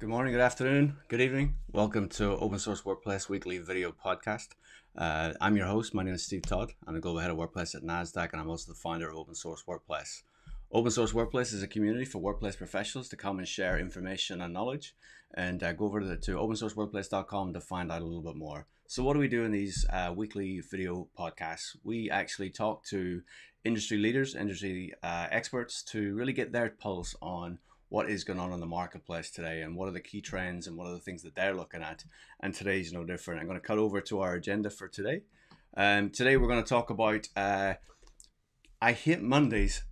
Good morning, good afternoon, good evening. Welcome to Open Source Workplace Weekly Video Podcast. Uh, I'm your host. My name is Steve Todd. I'm the Global Head of Workplace at NASDAQ, and I'm also the founder of Open Source Workplace. Open Source Workplace is a community for workplace professionals to come and share information and knowledge. And uh, go over to, to opensourceworkplace.com to find out a little bit more. So, what do we do in these uh, weekly video podcasts? We actually talk to industry leaders, industry uh, experts to really get their pulse on what is going on in the marketplace today and what are the key trends and what are the things that they're looking at. And today's no different. I'm going to cut over to our agenda for today. Um, today we're going to talk about uh, I hate Mondays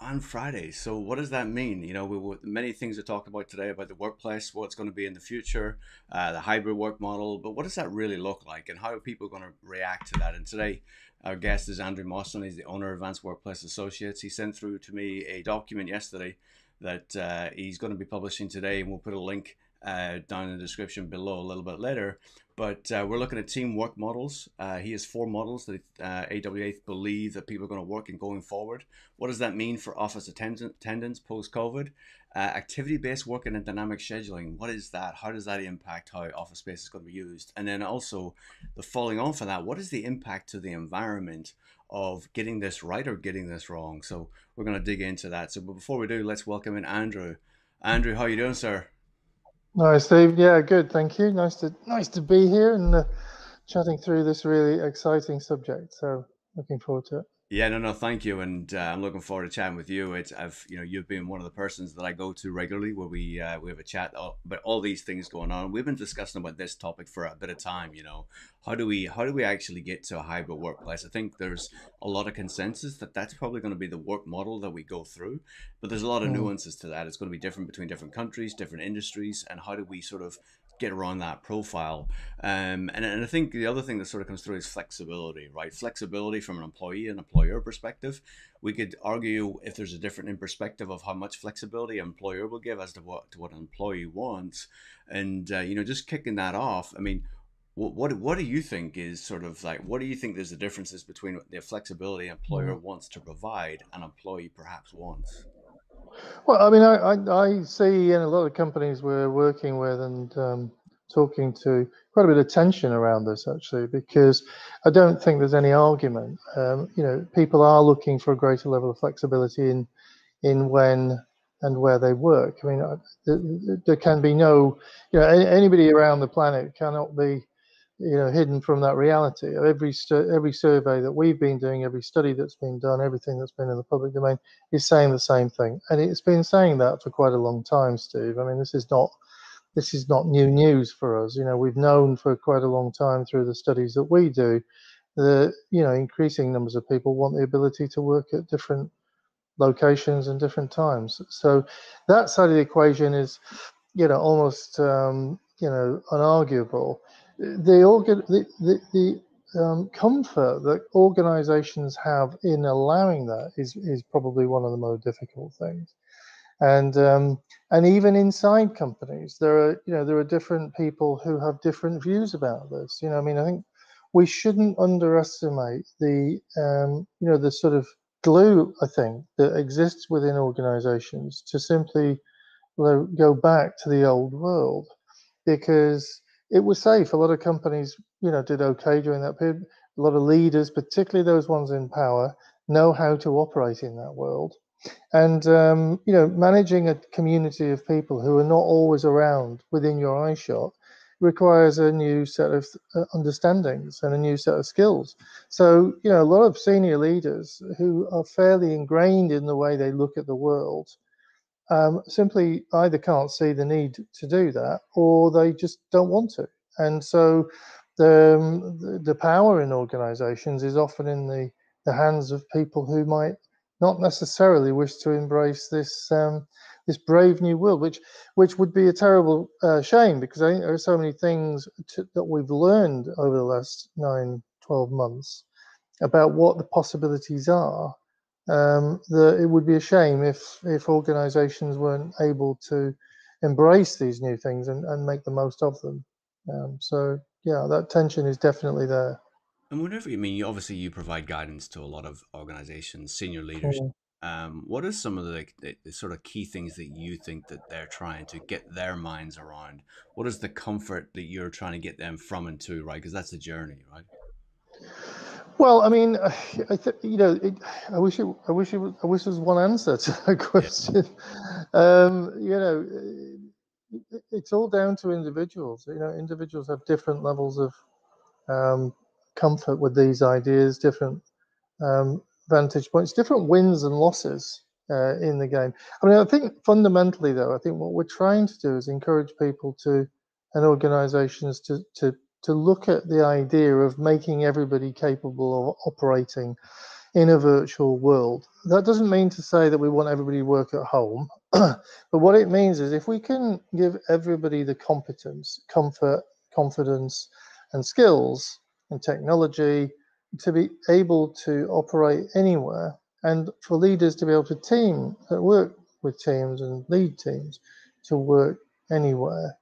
on Fridays. So what does that mean? You know, we, we, many things are talked about today about the workplace, what's going to be in the future, uh, the hybrid work model, but what does that really look like and how are people going to react to that? And today our guest is Andrew Mawson. He's the owner of Advanced Workplace Associates. He sent through to me a document yesterday that uh, he's going to be publishing today, and we'll put a link uh, down in the description below a little bit later. But uh, we're looking at teamwork models. Uh, he has four models that uh, AWA believe that people are going to work in going forward. What does that mean for office attendance post COVID? Uh, activity based working and dynamic scheduling. What is that? How does that impact how office space is going to be used? And then also, the following on for that, what is the impact to the environment of getting this right or getting this wrong? So we're going to dig into that. So, but before we do, let's welcome in Andrew. Andrew, how are you doing, sir? Nice, Steve. Yeah, good. Thank you. Nice to nice to be here and uh, chatting through this really exciting subject. So looking forward to it. Yeah, no, no, thank you, and uh, I'm looking forward to chatting with you. It's, I've, you know, you've been one of the persons that I go to regularly where we uh, we have a chat about all these things going on. We've been discussing about this topic for a bit of time. You know, how do we how do we actually get to a hybrid workplace? I think there's a lot of consensus that that's probably going to be the work model that we go through, but there's a lot of mm. nuances to that. It's going to be different between different countries, different industries, and how do we sort of get around that profile. Um, and, and I think the other thing that sort of comes through is flexibility, right? Flexibility from an employee and employer perspective. We could argue if there's a different in perspective of how much flexibility an employer will give as to what to what an employee wants, and uh, you know just kicking that off. I mean, what, what what do you think is sort of like what do you think there's the differences between the flexibility an employer mm-hmm. wants to provide and employee perhaps wants? Well, I mean, I, I, I, see in a lot of companies we're working with and um, talking to quite a bit of tension around this actually, because I don't think there's any argument. Um, you know, people are looking for a greater level of flexibility in in when and where they work. I mean, there, there can be no, you know, anybody around the planet cannot be you know hidden from that reality every every survey that we've been doing every study that's been done everything that's been in the public domain is saying the same thing. And it's been saying that for quite a long time steve. I mean this is not this is not new news for us. You know we've known for quite a long time through the studies that we do that you know increasing numbers of people want the ability to work at different locations and different times. So that side of the equation is you know almost um, you know unarguable the the the, um, comfort that organizations have in allowing that is is probably one of the more difficult things. And um, and even inside companies there are you know there are different people who have different views about this. You know i mean i think we shouldn't underestimate the um, you know the sort of glue i think that exists within organizations to simply go back to the old world. Because it was safe. A lot of companies, you know, did okay during that period. A lot of leaders, particularly those ones in power, know how to operate in that world. And um, you know, managing a community of people who are not always around within your eye shot requires a new set of uh, understandings and a new set of skills. So, you know, a lot of senior leaders who are fairly ingrained in the way they look at the world um, simply either can't see the need to do that or they just don't want to. And so the, um, the power in organizations is often in the, the hands of people who might not necessarily wish to embrace this um, this brave new world, which which would be a terrible uh, shame because I think there are so many things to, that we've learned over the last nine, 12 months about what the possibilities are um, that it would be a shame if if organisations weren't able to embrace these new things and, and make the most of them. Um, so yeah, that tension is definitely there. And whenever you mean, obviously you provide guidance to a lot of organizations, senior leaders. um, what are some of the, the, the, sort of key things that you think that they're trying to get their minds around? What is the comfort that you're trying to get them from and to, right? Because that's the journey, right? Well, I mean, I th- you know, it, I wish it, I wish it, I wish there was one answer to that question. Um, you know, it, it's all down to individuals. You know, individuals have different levels of um, comfort with these ideas, different um, vantage points, different wins and losses uh, in the game. I mean, I think fundamentally, though, I think what we're trying to do is encourage people to and organisations to to to look at the idea of making everybody capable of operating in a virtual world. That doesn't mean to say that we want everybody to work at home, but what it means is if we can give everybody the competence, comfort, confidence, and skills and technology to be able to operate anywhere and for leaders to be able to team uh, work with teams and lead teams to work anywhere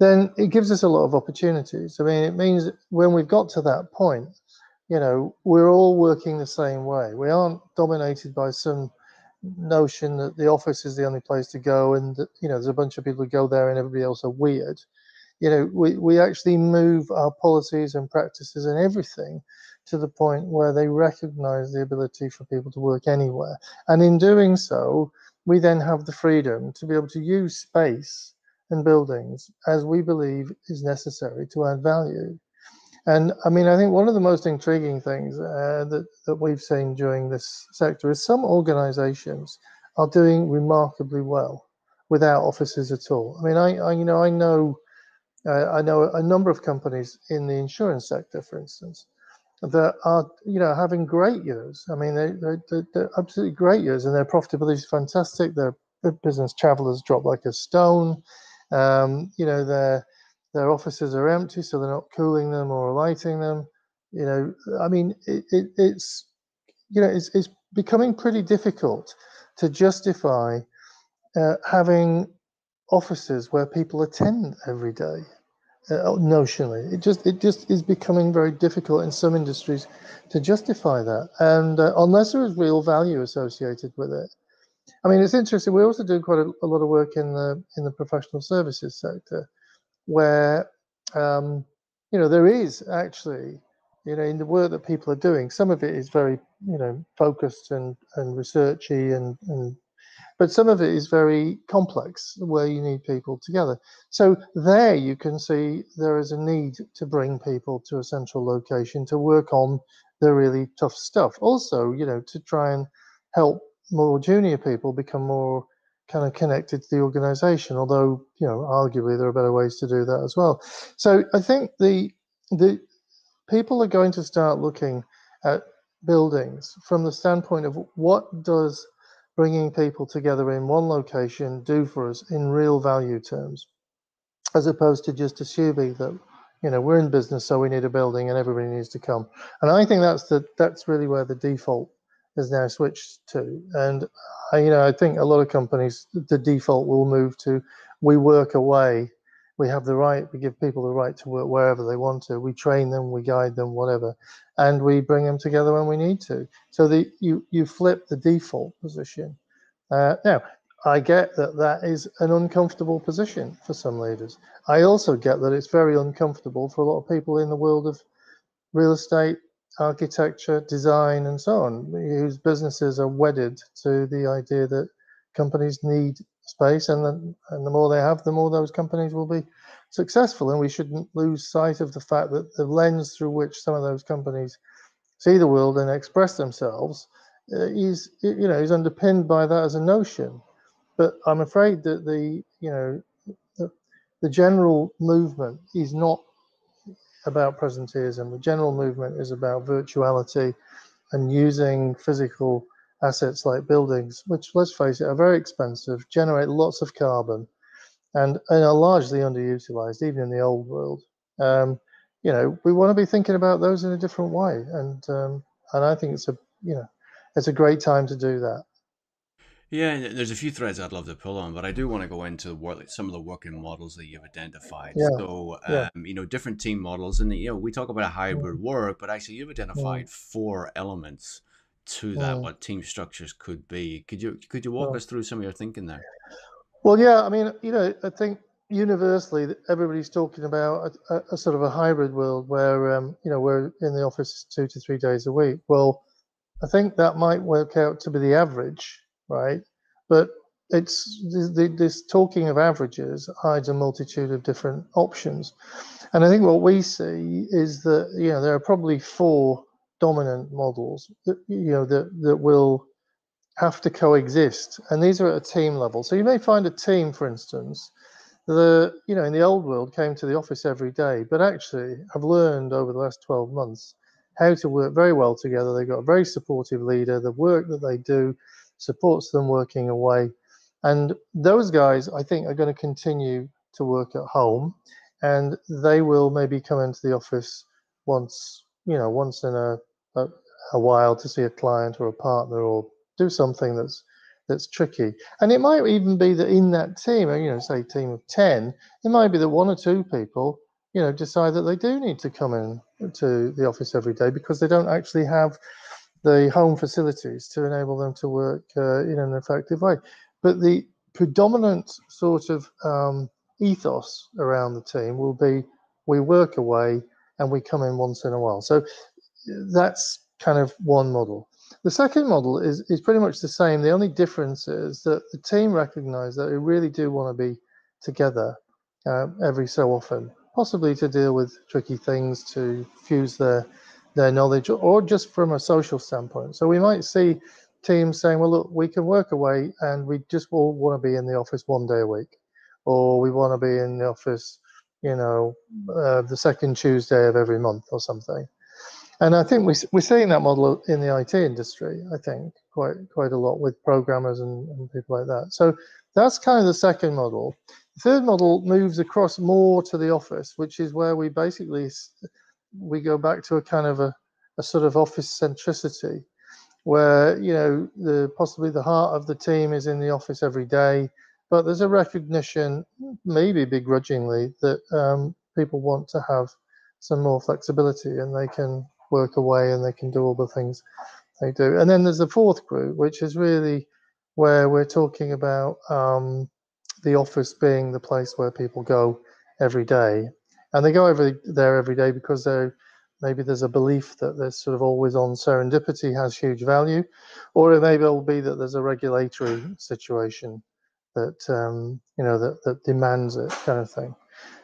then it gives us a lot of opportunities. I mean it means when we've got to that point you know we're all working the same way. We aren't dominated by some notion that the office is the only place to go and that you know there's a bunch of people who go there and everybody else are weird. You know we, we actually move our policies and practices and everything to the point where they recognize the ability for people to work anywhere. And in doing so, we then have the freedom to be able to use space and buildings as we believe is necessary to add value. And I mean, I think one of the most intriguing things uh, that, that we've seen during this sector is some organizations are doing remarkably well without offices at all. I mean, I, I you know, I know, uh, I know a number of companies in the insurance sector, for instance, that are you know having great years. I mean, they, they, they're absolutely great years, and their profitability is fantastic. Their business travel has dropped like a stone. Um, you know, their their offices are empty, so they're not cooling them or lighting them. You know, I mean, it, it, it's you know, it's, it's becoming pretty difficult to justify uh, having offices where people attend every day uh, notionally. It just it just is becoming very difficult in some industries to justify that, and uh, unless there is real value associated with it. I mean, it's interesting. We also do quite a, a lot of work in the in the professional services sector, where um, you know there is actually you know in the work that people are doing, some of it is very you know focused and and researchy and and but some of it is very complex where you need people together. So there you can see there is a need to bring people to a central location to work on the really tough stuff. Also, you know, to try and help more junior people become more kind of connected to the organization, although, you know, arguably there are better ways to do that as well. So I think the the people are going to start looking at buildings from the standpoint of what does bringing people together in one location do for us in real value terms, as opposed to just assuming that you know we're in business, so we need a building and everybody needs to come. And I think that's the that's really where the default is now switched to. And I, you know I think a lot of companies the default will move to we work away. We have the right. We give people the right to work wherever they want to. We train them. We guide them. Whatever and we bring them together when we need to. So the you you flip the default position. Uh, now I get that that is an uncomfortable position for some leaders. I also get that it's very uncomfortable for a lot of people in the world of real estate, architecture, design, and so on, whose businesses are wedded to the idea that companies need space, and the, and the more they have, the more those companies will be successful. And we shouldn't lose sight of the fact that the lens through which some of those companies see the world and express themselves uh, is, you know, is underpinned by that as a notion. But I'm afraid that the, you know, the, the general movement is not about presenteeism. The general movement is about virtuality and using physical assets like buildings, which let's face it, are very expensive, generate lots of carbon, and, and are largely underutilized, even in the old world. Um, you know, we want to be thinking about those in a different way, and um, and I think it's a you know, it's a great time to do that. Yeah, there's a few threads I'd love to pull on, but I do want to go into work, like some of the working models that you've identified. Yeah. So, um, yeah. you know, different team models, and you know, we talk about a hybrid work, but actually, you've identified four elements to that, what team structures could be. Could you could you walk us through some of your thinking there? Well, yeah, I mean, you know, I think universally everybody's talking about a, a, sort of a hybrid world where um, you know we're in the office two to three days a week. Well, I think that might work out to be the average, right? But it's this talking of averages hides a multitude of different options, and I think what we see is that you know there are probably four dominant models that you know that that will have to coexist, and these are at a team level. So you may find a team, for instance, the you know in the old world came to the office every day, but actually have learned over the last 12 months how to work very well together. They've got a very supportive leader. The work that they do supports them working away, and those guys I think are going to continue to work at home, and they will maybe come into the office once you know once in a, a, a while to see a client or a partner or do something that's that's tricky. And it might even be that in that team, you know, say team of 10, it might be that one or two people, you know, decide that they do need to come in to the office every day because they don't actually have the home facilities to enable them to work uh, in an effective way. But the predominant sort of um, ethos around the team will be we work away and we come in once in a while. So that's kind of one model. The second model is, is pretty much the same. The only difference is that the team recognize that they really do want to be together uh, every so often, possibly to deal with tricky things, to fuse their their knowledge, or just from a social standpoint. So we might see teams saying, well, look, we can work away and we just all want to be in the office one day a week, or we want to be in the office, you know, uh, the second Tuesday of every month or something. And I think we, we're seeing that model in the IT industry, I think, quite quite a lot with programmers and, and people like that. So that's kind of the second model. The third model moves across more to the office, which is where we basically we go back to a kind of a, a sort of office centricity, where you know the possibly the heart of the team is in the office every day, but there's a recognition, maybe begrudgingly, that um, people want to have some more flexibility and they can work away and they can do all the things they do. And then there's the fourth group, which is really where we're talking about um, the office being the place where people go every day. And they go every there every day because they're maybe there's a belief that there's sort of always on serendipity has huge value, or it may well be that there's a regulatory situation that um, you know that, that demands it kind of thing.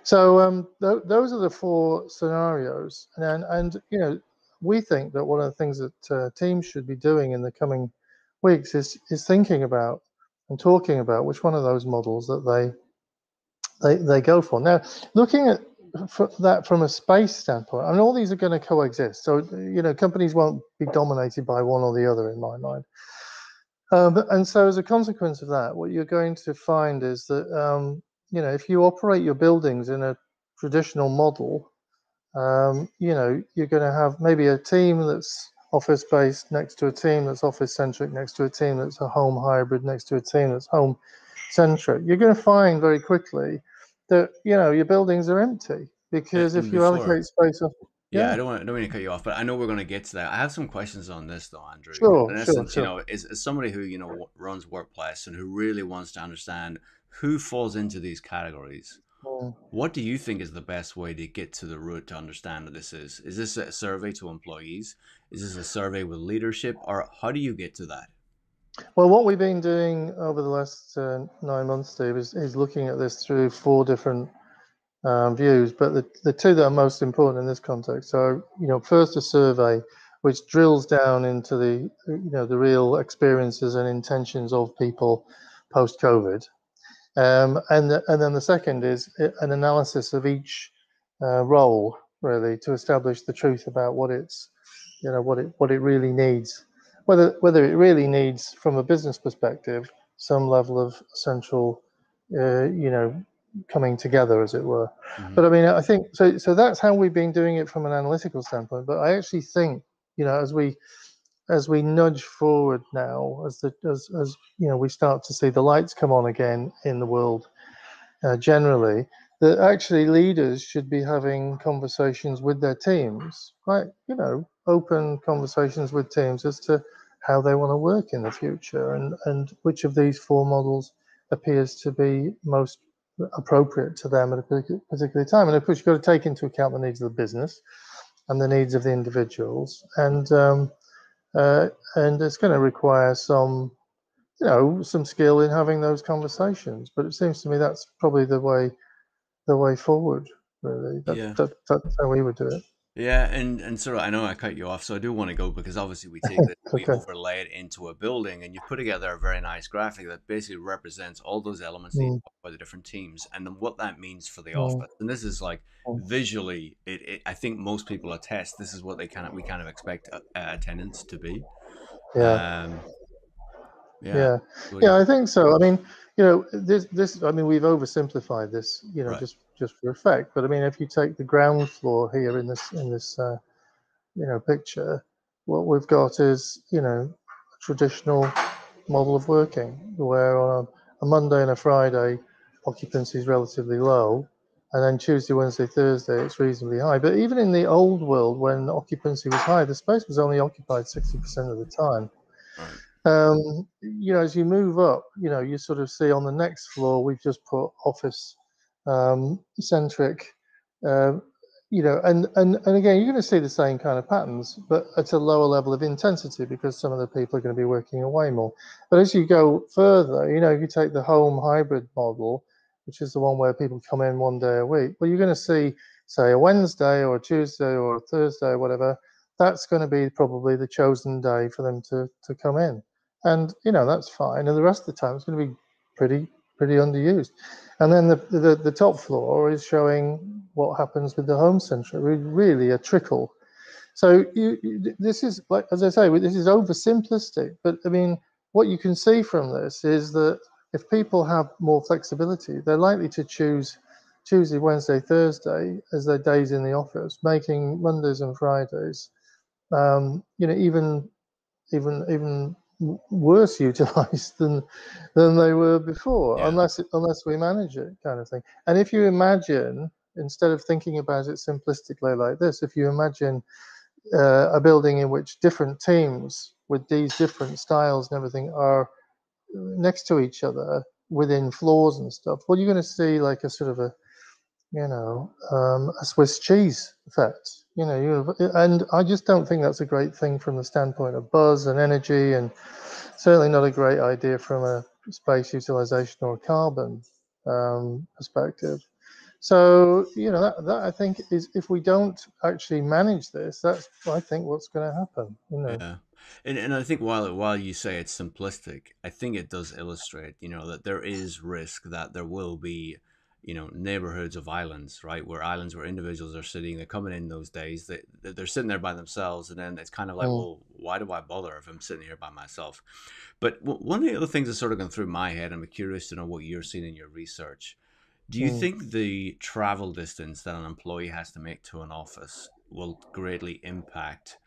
So um, th- those are the four scenarios, and and you know we think that one of the things that uh, teams should be doing in the coming weeks is is thinking about and talking about which one of those models that they they they go for. Now, looking at that from a space standpoint, I mean, all these are going to coexist. So you know, companies won't be dominated by one or the other, in my mind. Um, and so, as a consequence of that, what you're going to find is that um, you know, if you operate your buildings in a traditional model, um, you know, you're going to have maybe a team that's office based next to a team that's office centric, next to a team that's a home hybrid, next to a team that's home centric. You're going to find very quickly that you know your buildings are empty because if you allocate space. Off, yeah, yeah, I don't want I don't want to cut you off, but I know we're going to get to that. I have some questions on this though, Andrew. Sure, In essence, sure, sure. you know, as, as somebody who you know runs workplace and who really wants to understand who falls into these categories Mm. What do you think is the best way to get to the root to understand what this is? Is this a survey to employees? Is this a survey with leadership? Or how do you get to that? Well, what we've been doing over the last uh, nine months, Steve, is, is looking at this through four different um, views. But the, the two that are most important in this context are, you know, first a survey which drills down into the, you know, the real experiences and intentions of people post COVID. Um, and, the, and then the second is an analysis of each uh, role, really, to establish the truth about what it's, you know, what it what it really needs, whether whether it really needs, from a business perspective, some level of central, uh, you know, coming together, as it were. Mm-hmm. But I mean, I think so. So that's how we've been doing it from an analytical standpoint. But I actually think, you know, as we as we nudge forward now, as the as as you know, we start to see the lights come on again in the world uh, generally, that actually leaders should be having conversations with their teams, quite you know, open conversations with teams as to how they want to work in the future and, and which of these four models appears to be most appropriate to them at a particular time. And of course, you've got to take into account the needs of the business and the needs of the individuals. And um, uh, and it's going to require some, you know, some skill in having those conversations. But it seems to me that's probably the way, the way forward. Really, that, Yeah. that, that's how we would do it. Yeah, and and sort of, I know I cut you off, so I do want to go because obviously we take this, we overlay it into a building, and you put together a very nice graphic that basically represents all those elements Mm, about the different teams, and then what that means for the mm, office. And this is like mm. visually, it, it I think most people attest. This is what they kind of we kind of expect uh, uh, attendance to be. Yeah, Um, yeah. yeah, yeah. I think so. I mean, you know, this, this. I mean, we've oversimplified this, you know, Right. just just for effect. But I mean, if you take the ground floor here in this in this uh, you know picture, what we've got is you know a traditional model of working where on a, a Monday and a Friday occupancy is relatively low, and then Tuesday, Wednesday, Thursday it's reasonably high. But even in the old world, when occupancy was high, the space was only occupied sixty percent of the time. Right. Um, you know, as you move up, you know, you sort of see on the next floor we've just put office um, centric. Uh, you know, and, and and again, you're going to see the same kind of patterns, but at a lower level of intensity because some of the people are going to be working away more. But as you go further, you know, if you take the home hybrid model, which is the one where people come in one day a week, well, you're going to see, say, a Wednesday or a Tuesday or a Thursday or whatever. That's going to be probably the chosen day for them to to come in, and you know that's fine. And the rest of the time, it's going to be pretty pretty underused. And then the, the, the top floor is showing what happens with the home center, really a trickle. So you, this is like as I say, this is oversimplistic, but I mean, what you can see from this is that if people have more flexibility, they're likely to choose Tuesday, Wednesday, Thursday as their days in the office, making Mondays and Fridays, um, you know, even even even worse utilized than than they were before, Yeah. unless unless we manage it, kind of thing. And if you imagine, instead of thinking about it simplistically like this, if you imagine uh, a building in which different teams with these different styles and everything are next to each other within floors and stuff, well, you're going to see like a sort of a you know, um, a Swiss cheese effect. You know, you and I just don't think that's a great thing from the standpoint of buzz and energy, and certainly not a great idea from a space utilization or carbon um, perspective. So, you know, that, that I think is if we don't actually manage this, that's I think what's going to happen. You know, Yeah. And and I think while while you say it's simplistic, I think it does illustrate, you know, that there is risk that there will be, you know, neighborhoods of islands, right? Where islands where individuals are sitting, they're coming in those days, they they- they're sitting there by themselves, and then it's kind of like, Mm. well, why do I bother if I'm sitting here by myself? But one of the other things that's sort of gone through my head, I'm curious to know what you're seeing in your research. Do you Mm. think the travel distance that an employee has to make to an office will greatly impact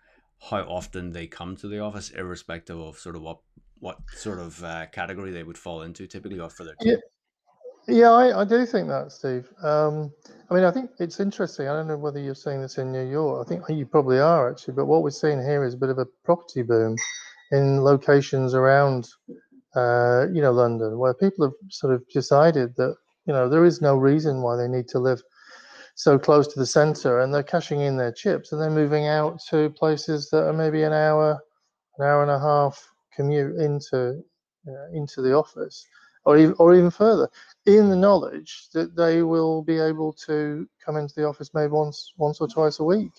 how often they come to the office, irrespective of sort of what what sort of uh, category they would fall into typically, or for their team? yeah, I, I do think that, Steve. Um, I mean, I think it's interesting. I don't know whether you're seeing this in New York. I think you probably are actually, but what we're seeing here is a bit of a property boom in locations around, uh, you know, London, where people have sort of decided that you know there is no reason why they need to live so close to the center, and they're cashing in their chips, and they're moving out to places that are maybe an hour, an hour and a half commute into uh, into the office, or even, or even further, in the knowledge that they will be able to come into the office maybe once once or twice a week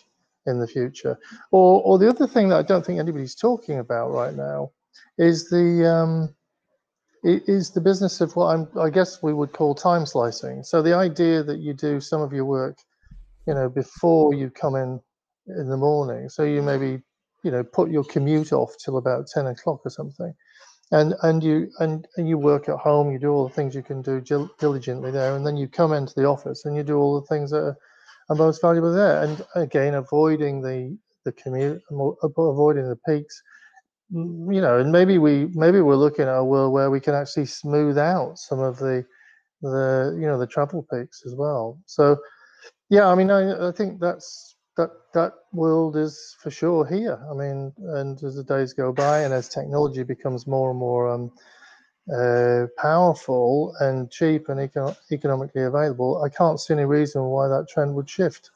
in the future. Or or the other thing that I don't think anybody's talking about right now is the um, is the business of what I'm, I guess we would call time slicing. So the idea that you do some of your work, you know, before you come in in the morning. So you maybe, you know, put your commute off till about ten o'clock or something, and and you and, and you work at home. You do all the things you can do dil- diligently there, and then you come into the office and you do all the things that are, are most valuable there. And again, avoiding the the commute, avoiding the peaks you know, and maybe we maybe we're looking at a world where we can actually smooth out some of the the you know the travel peaks as well. So yeah, I mean, I, I think that's that that world is for sure here. I mean, and as the days go by, and as technology becomes more and more um, uh, powerful and cheap and eco- economically available, I can't see any reason why that trend would shift.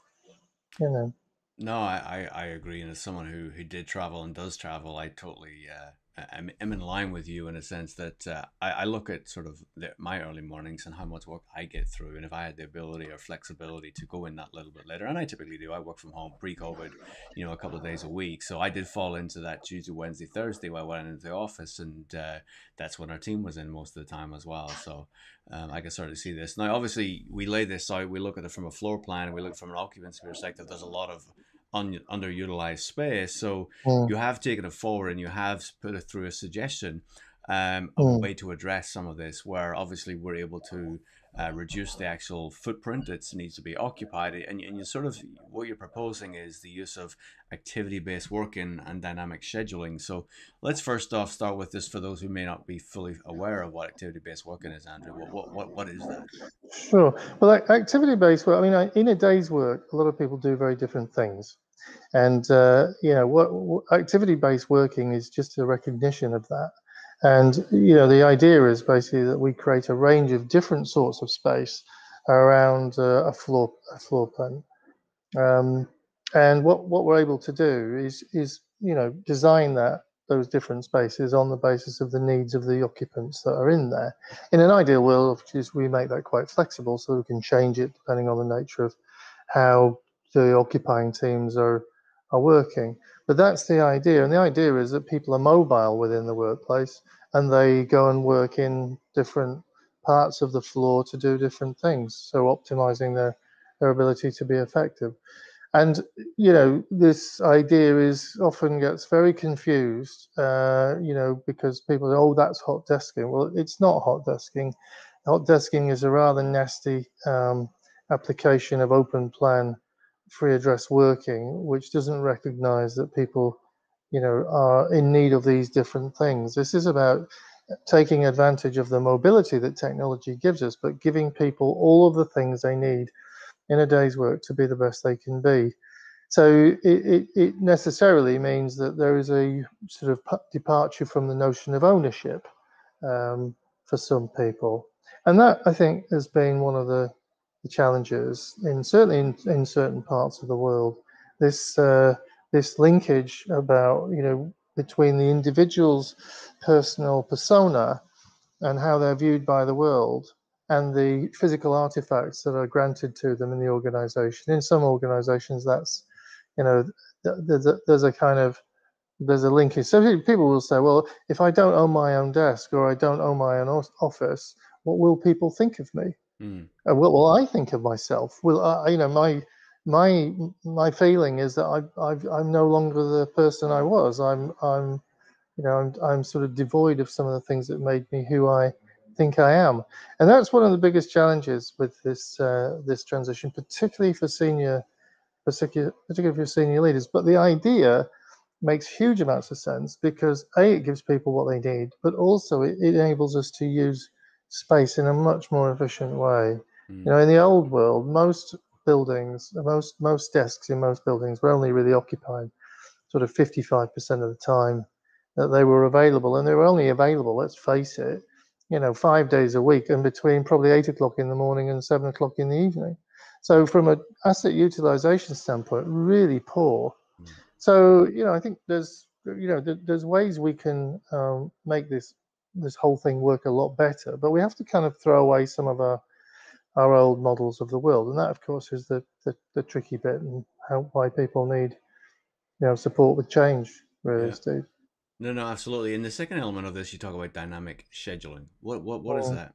You know. No, I, I, I agree. And as someone who, who did travel and does travel, I totally uh, I'm, I'm in line with you in a sense that uh, I, I look at sort of the, my early mornings and how much work I get through. And if I had the ability or flexibility to go in that little bit later, and I typically do, I work from home pre COVID, you know, a couple of days a week. So I did fall into that Tuesday, Wednesday, Thursday where I went into the office. And uh, that's when our team was in most of the time as well. So um, I can sort of see this. Now, obviously, we lay this out, we look at it from a floor plan, we look from an occupancy perspective. There's a lot of un- underutilized space. So mm. you have taken it forward and you have put it through a suggestion um, of mm. a way to address some of this, where obviously we're able to uh, reduce the actual footprint that needs to be occupied. And, and you sort of, what you're proposing is the use of activity based working and dynamic scheduling. So let's first off start with this for those who may not be fully aware of what activity based working is, Andrew. What, what, what, what is that? Sure. Well, activity based work, I mean, in a day's work, a lot of people do very different things. And, uh, you know, what, what activity based working is just a recognition of that. And you know, the idea is basically that we create a range of different sorts of space around uh, a floor a floor plan. Um, and what what we're able to do is is you know design that those different spaces on the basis of the needs of the occupants that are in there. In an ideal world, we make that quite flexible so we can change it depending on the nature of how the occupying teams are are working. But that's the idea. And the idea is that people are mobile within the workplace and they go and work in different parts of the floor to do different things. So optimizing their, their ability to be effective. And, you know, this idea is often gets very confused, uh, you know, because people say, oh, that's hot desking. Well, it's not hot desking. Hot desking is a rather nasty um, application of open plan free address working, which doesn't recognize that people, you know, are in need of these different things. This is about taking advantage of the mobility that technology gives us, but giving people all of the things they need in a day's work to be the best they can be. So it, it, it necessarily means that there is a sort of departure from the notion of ownership um, for some people. And that, I think, has been one of the the challenges in certainly in, in certain parts of the world. This uh, this linkage about you know between the individual's personal persona and how they're viewed by the world and the physical artifacts that are granted to them in the organization. In some organizations, that's you know there's a, there's a kind of there's a linkage. So people will say, well, if I don't own my own desk or I don't own my own office, what will people think of me? Mm. Uh, what will I think of myself? Will I, you know, my my my feeling is that I I've, I'm no longer the person I was. I'm I'm you know I'm I'm sort of devoid of some of the things that made me who I think I am, and that's one of the biggest challenges with this uh, this transition, particularly for senior, particularly particularly for senior leaders. But the idea makes huge amounts of sense because a it gives people what they need, but also it, it enables us to use space in a much more efficient way. Mm. You know, in the old world, most buildings, most most desks in most buildings were only really occupied sort of 55% of the time that they were available, and they were only available, let's face it, you know, five days a week, and between probably eight o'clock in the morning and seven o'clock in the evening. So, from an asset utilization standpoint, really poor. Mm. So, you know, I think there's you know there's ways we can um, make this this whole thing work a lot better. But we have to kind of throw away some of our our old models of the world, and that, of course, is the the, the tricky bit and how why people need you know support with change. Really, yeah. Steve. No, no, absolutely. And the second element of this, you talk about dynamic scheduling. What what what is that?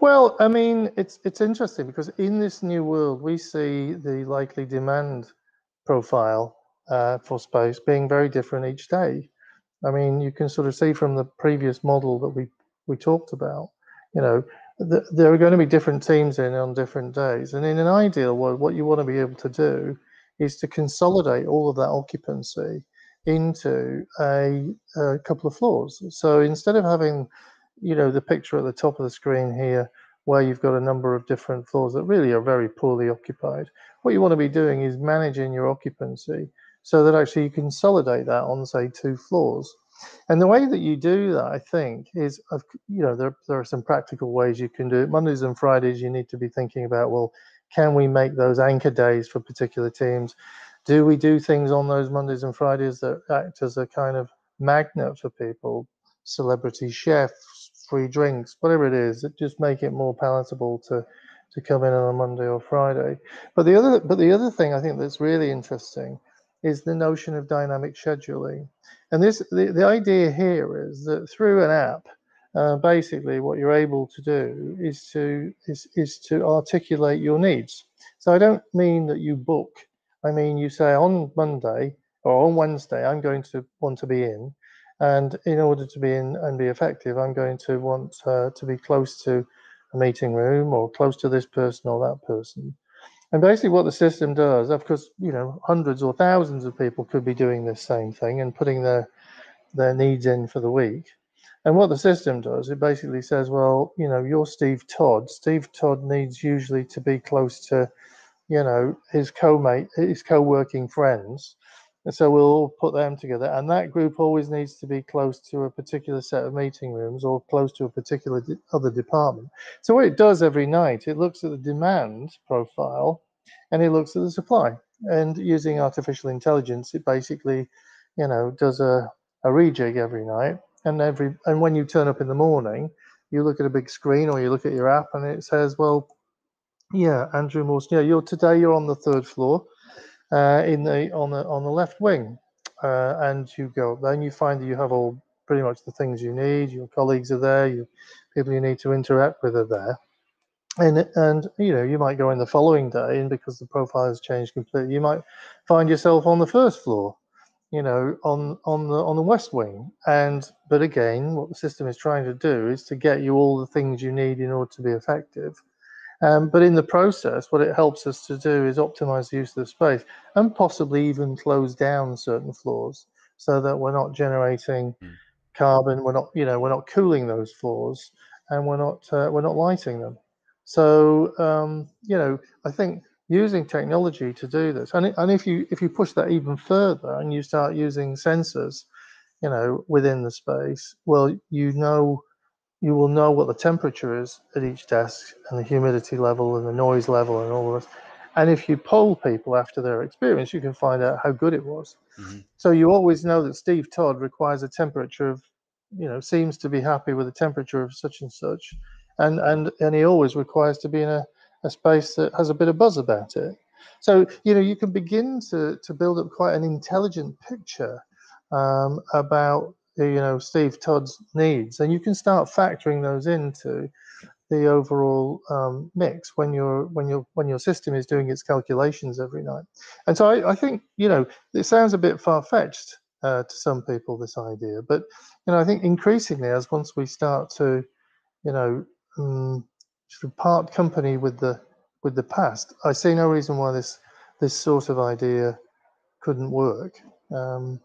Well, I mean, it's it's interesting because in this new world, we see the likely demand profile uh, for space being very different each day. I mean, you can sort of see from the previous model that we we talked about, you know, th- there are going to be different teams in on different days. And in an ideal world, what you want to be able to do is to consolidate all of that occupancy into a, a couple of floors. So instead of having, you know, the picture at the top of the screen here, where you've got a number of different floors that really are very poorly occupied. What you want to be doing is managing your occupancy so that actually you consolidate that on, say, two floors. And the way that you do that, I think, is, you know, there, there are some practical ways you can do it. Mondays and Fridays, you need to be thinking about, well, can we make those anchor days for particular teams? Do we do things on those Mondays and Fridays that act as a kind of magnet for people? Celebrity chefs, free drinks, whatever it is, that just make it more palatable to to come in on a Monday or Friday. But the other but the other thing I think that's really interesting is the notion of dynamic scheduling. And this the, the idea here is that through an app, uh, basically what you're able to do is to is, is to articulate your needs. So I don't mean that you book. I mean you say on Monday or on Wednesday I'm going to want to be in, and in order to be in and be effective, I'm going to want uh, to be close to a meeting room or close to this person or that person. And basically, what the system does, of course, you know, hundreds or thousands of people could be doing this same thing and putting their their needs in for the week. And what the system does, it basically says, well, you know, you're Steve Todd. Steve Todd needs usually to be close to, you know, his co-mate, his co-working friends. And so we'll all put them together. And that group always needs to be close to a particular set of meeting rooms or close to a particular de- other department. So what it does every night, it looks at the demand profile and it looks at the supply. And using artificial intelligence, it basically, you know, does a, a rejig every night. And every and when you turn up in the morning, you look at a big screen or you look at your app and it says, well, yeah, Andrew Mawson, yeah, you're today you're on the third floor uh, in the on the on the left wing, uh, and you go then you find that you have all pretty much the things you need. Your colleagues are there. You people you need to interact with are there. And, and you know you might go in the following day and because the profile has changed completely you might find yourself on the first floor you know on on the on the west wing and but again what the system is trying to do is to get you all the things you need in order to be effective um, but in the process, what it helps us to do is optimize the use of the space and possibly even close down certain floors so that we're not generating mm. carbon, we're not, you know, we're not cooling those floors and we're not, uh, we're not lighting them. So, um, you know, I think using technology to do this, and, and if you if you push that even further and you start using sensors, you know, within the space, well, you know you will know what the temperature is at each desk and the humidity level and the noise level and all of this. And if you poll people after their experience, you can find out how good it was. Mm-hmm. So you always know that Steve Todd requires a temperature of, you know, seems to be happy with a temperature of such and such. And and and he always requires to be in a, a space that has a bit of buzz about it. So, you know, you can begin to, to build up quite an intelligent picture um, about you know Steve Todd's needs, and you can start factoring those into the overall um, mix when your when your when your system is doing its calculations every night. And so I, I think you know it sounds a bit far fetched uh, to some people this idea, but you know I think increasingly as once we start to you know um, sort of part company with the with the past, I see no reason why this this sort of idea couldn't work. Um,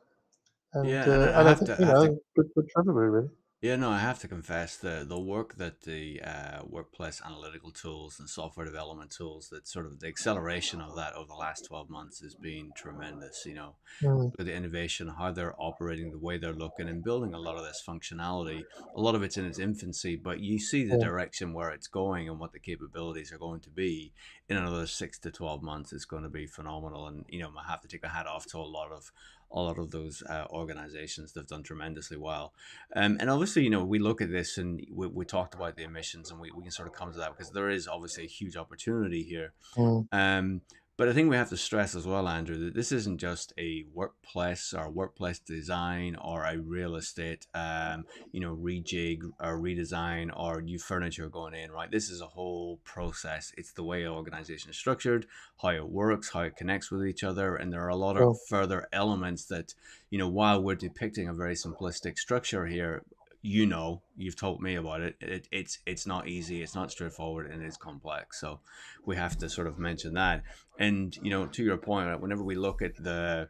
and, yeah, uh, and I, and I think, to, you know, to good, good everybody, really. Yeah, no, I have to confess the the work that the uh, workplace analytical tools and software development tools that sort of the acceleration of that over the last twelve months has been tremendous. You know, Mm, the innovation, how they're operating, the way they're looking, and building a lot of this functionality. A lot of it's in its infancy, but you see the yeah, direction where it's going and what the capabilities are going to be in another six to twelve months. It's going to be phenomenal, and you know, I have to take a hat off to a lot of a lot of those uh, organizations that have done tremendously well. Um, and obviously, you know, we look at this and we, we talked about the emissions, and we, we can sort of come to that because there is obviously a huge opportunity here. mm, Um, but I think we have to stress as well, Andrew, that this isn't just a workplace or workplace design or a real estate, um, you know, rejig or redesign or new furniture going in, right? This is a whole process. It's the way an organization is structured, how it works, how it connects with each other, and there are a lot of further elements that, you know, while we're depicting a very simplistic structure here, you know, you've told me about it. it. It's it's not easy. It's not straightforward, and it's complex. So we have to sort of mention that. And you know, to your point, whenever we look at the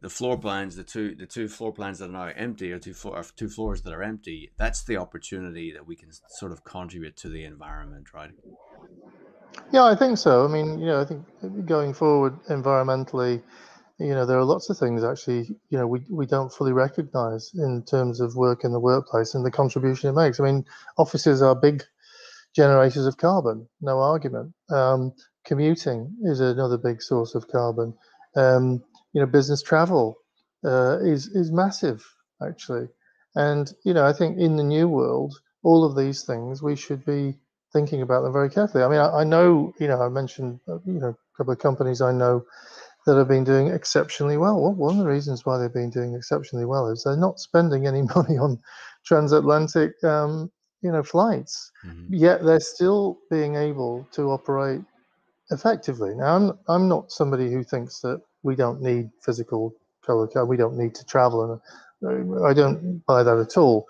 the floor plans, the two the two floor plans that are now empty, or two floor, or two floors that are empty. That's the opportunity that we can sort of contribute to the environment, right? Yeah, I think so. I mean, you know, I think going forward environmentally, you know, there are lots of things actually, you know, we, we don't fully recognize in terms of work in the workplace and the contribution it makes. I mean, offices are big generators of carbon, no argument. Um, commuting is another big source of carbon. Um, you know, business travel uh, is is massive actually, and you know, I think in the new world, all of these things we should be thinking about them very carefully. I mean, I, I know, you know, I mentioned, uh, you know, a couple of companies I know that have been doing exceptionally well. well. One of the reasons why they've been doing exceptionally well is they're not spending any money on transatlantic, um, you know, flights. Mm-hmm. Yet they're still being able to operate effectively. Now, I'm I'm not somebody who thinks that we don't need physical color, we don't need to travel, and I don't buy that at all.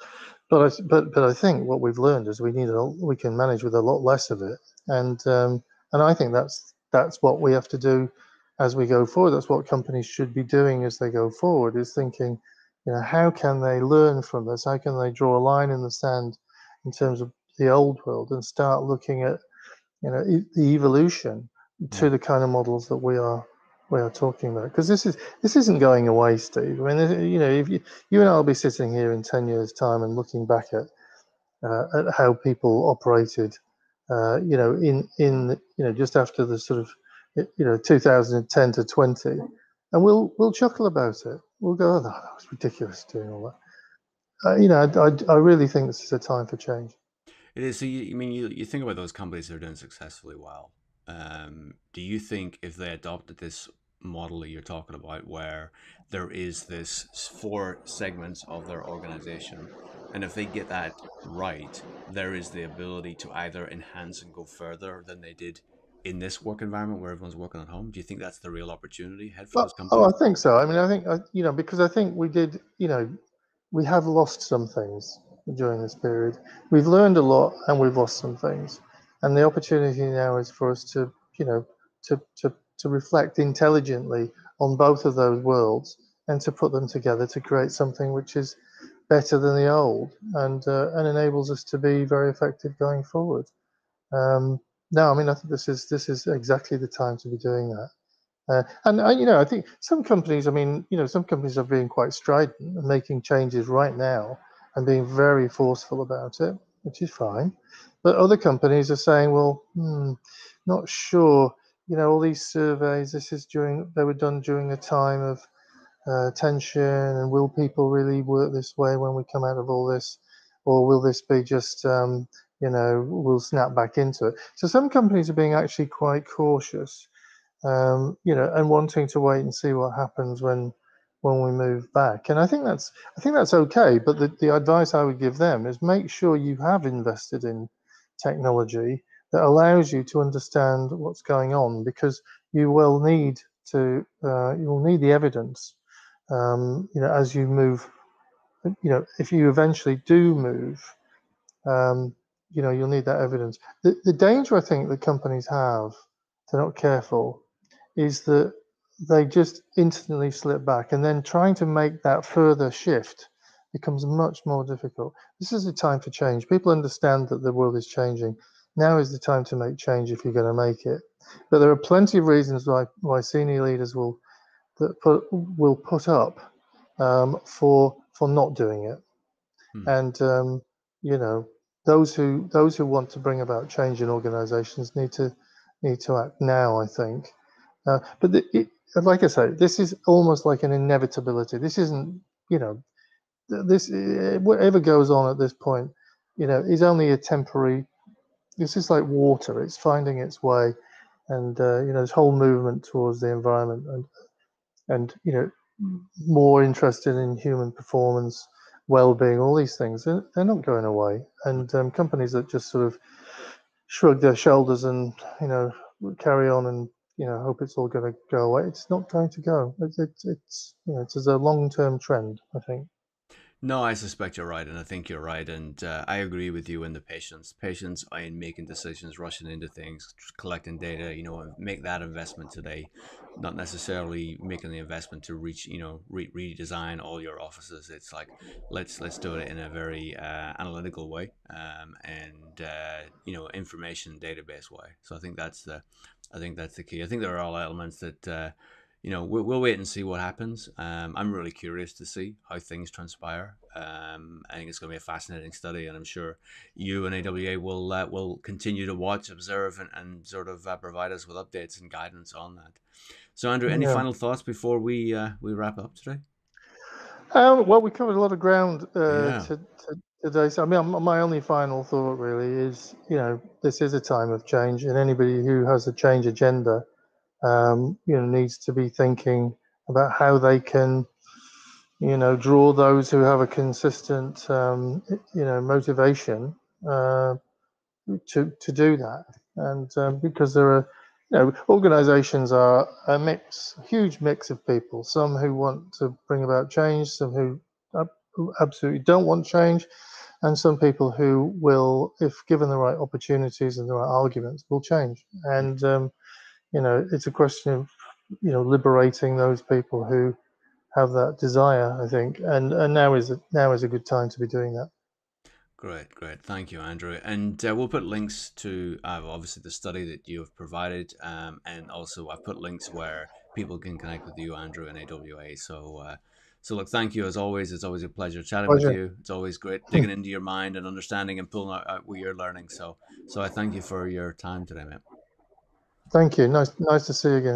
But I, but but I think what we've learned is we need a, we can manage with a lot less of it, and um, and I think that's that's what we have to do as we go forward. That's what companies should be doing as they go forward. Is thinking, you know, how can they learn from this? How can they draw a line in the sand in terms of the old world and start looking at, you know, the evolution to the kind of models that we are we are talking about because this is this isn't going away, Steve. I mean, you know, if you, you and I will be sitting here in ten years' time and looking back at uh, at how people operated, uh, you know, in in you know just after the sort of you know 2010 to 20, and we'll we'll chuckle about it. We'll go, oh, that was ridiculous doing all that. Uh, you know, I, I, I really think this is a time for change. It is. So you, I mean, you, you think about those companies that are doing successfully well. Um, do you think if they adopted this model that you're talking about, where there is this four segments of their organization, and if they get that right, there is the ability to either enhance and go further than they did in this work environment where everyone's working at home? Do you think that's the real opportunity ahead for well? Oh, I think so. I mean, I think you know because I think we did. You know, we have lost some things during this period. We've learned a lot, and we've lost some things and the opportunity now is for us to you know to to to reflect intelligently on both of those worlds and to put them together to create something which is better than the old and uh, and enables us to be very effective going forward. Um, no, I mean I think this is this is exactly the time to be doing that. Uh, and uh, you know I think some companies, I mean you know some companies are being quite strident and making changes right now and being very forceful about it which is fine. But other companies are saying, well, hmm, not sure. You know, all these surveys, this is during, they were done during a time of uh, tension, and will people really work this way when we come out of all this? Or will this be just, um, you know, we'll snap back into it? So some companies are being actually quite cautious, um, you know, and wanting to wait and see what happens when when we move back. And I think that's I think that's okay. But the, the advice I would give them is make sure you have invested in technology that allows you to understand what's going on because you will need to uh, you will need the evidence um, you know as you move you know if you eventually do move um, you know you'll need that evidence the, the danger i think that companies have if they're not careful is that they just instantly slip back. And then trying to make that further shift becomes much more difficult. This is a time for change. People understand that the world is changing. Now is the time to make change if you're going to make it. But there are plenty of reasons why, why senior leaders will that put, will put up um, for for not doing it. Hmm. And um, you know those who those who want to bring about change in organisations need to need to act now. I think. Uh, but the, it, like I say, this is almost like an inevitability. This isn't, you know, this eh, whatever goes on at this point, you know, is only a temporary. This is like water; it's finding its way, and uh, you know, this whole movement towards the environment and and you know, more interested in human performance, well-being, all these things. They're, they're not going away, and um, companies that just sort of shrug their shoulders and you know carry on and you know, hope it's all going to go away. It's not going to go. It's, it's, it's you know, it's a long-term trend, I think. No, I suspect you're right, and I think you're right, and uh, I agree with you in the patience. Patience in making decisions, rushing into things, collecting data. You know, make that investment today, not necessarily making the investment to reach. You know, re- redesign all your offices. It's like let's let's do it in a very uh, analytical way, um, and uh, you know, information database way. So I think that's the, I think that's the key. I think there are all elements that uh, you know, we'll, we'll wait and see what happens. Um, I'm really curious to see how things transpire. Um, I think it's going to be a fascinating study, and I'm sure you and AWA will uh, will continue to watch, observe, and, and sort of uh, provide us with updates and guidance on that. So, Andrew, any yeah. final thoughts before we uh, we wrap up today? Um, well, we covered a lot of ground uh, yeah. to, to, today. So, I mean, my only final thought really is, you know, this is a time of change, and anybody who has a change agenda um, you know, needs to be thinking about how they can, you know, draw those who have a consistent, um, you know, motivation uh, to to do that. And um, because there are, you know, organisations are a mix, a huge mix of people. Some who want to bring about change, some who, who absolutely don't want change, and some people who will, if given the right opportunities and the right arguments, will change. And um, you know, it's a question of, you know, liberating those people who have that desire, I think. And, and now is now is a good time to be doing that. Great, great. Thank you, Andrew. And uh, we'll put links to uh, obviously the study that you have provided, um, and also I've put links where people can connect with you, Andrew, and AWA. So, uh, so look, thank you as always. It's always a pleasure chatting pleasure. with you. It's always great digging into your mind and understanding and pulling out, out what you're learning. So, so I thank you for your time today, mate. Thank you. Nice, nice to see you again.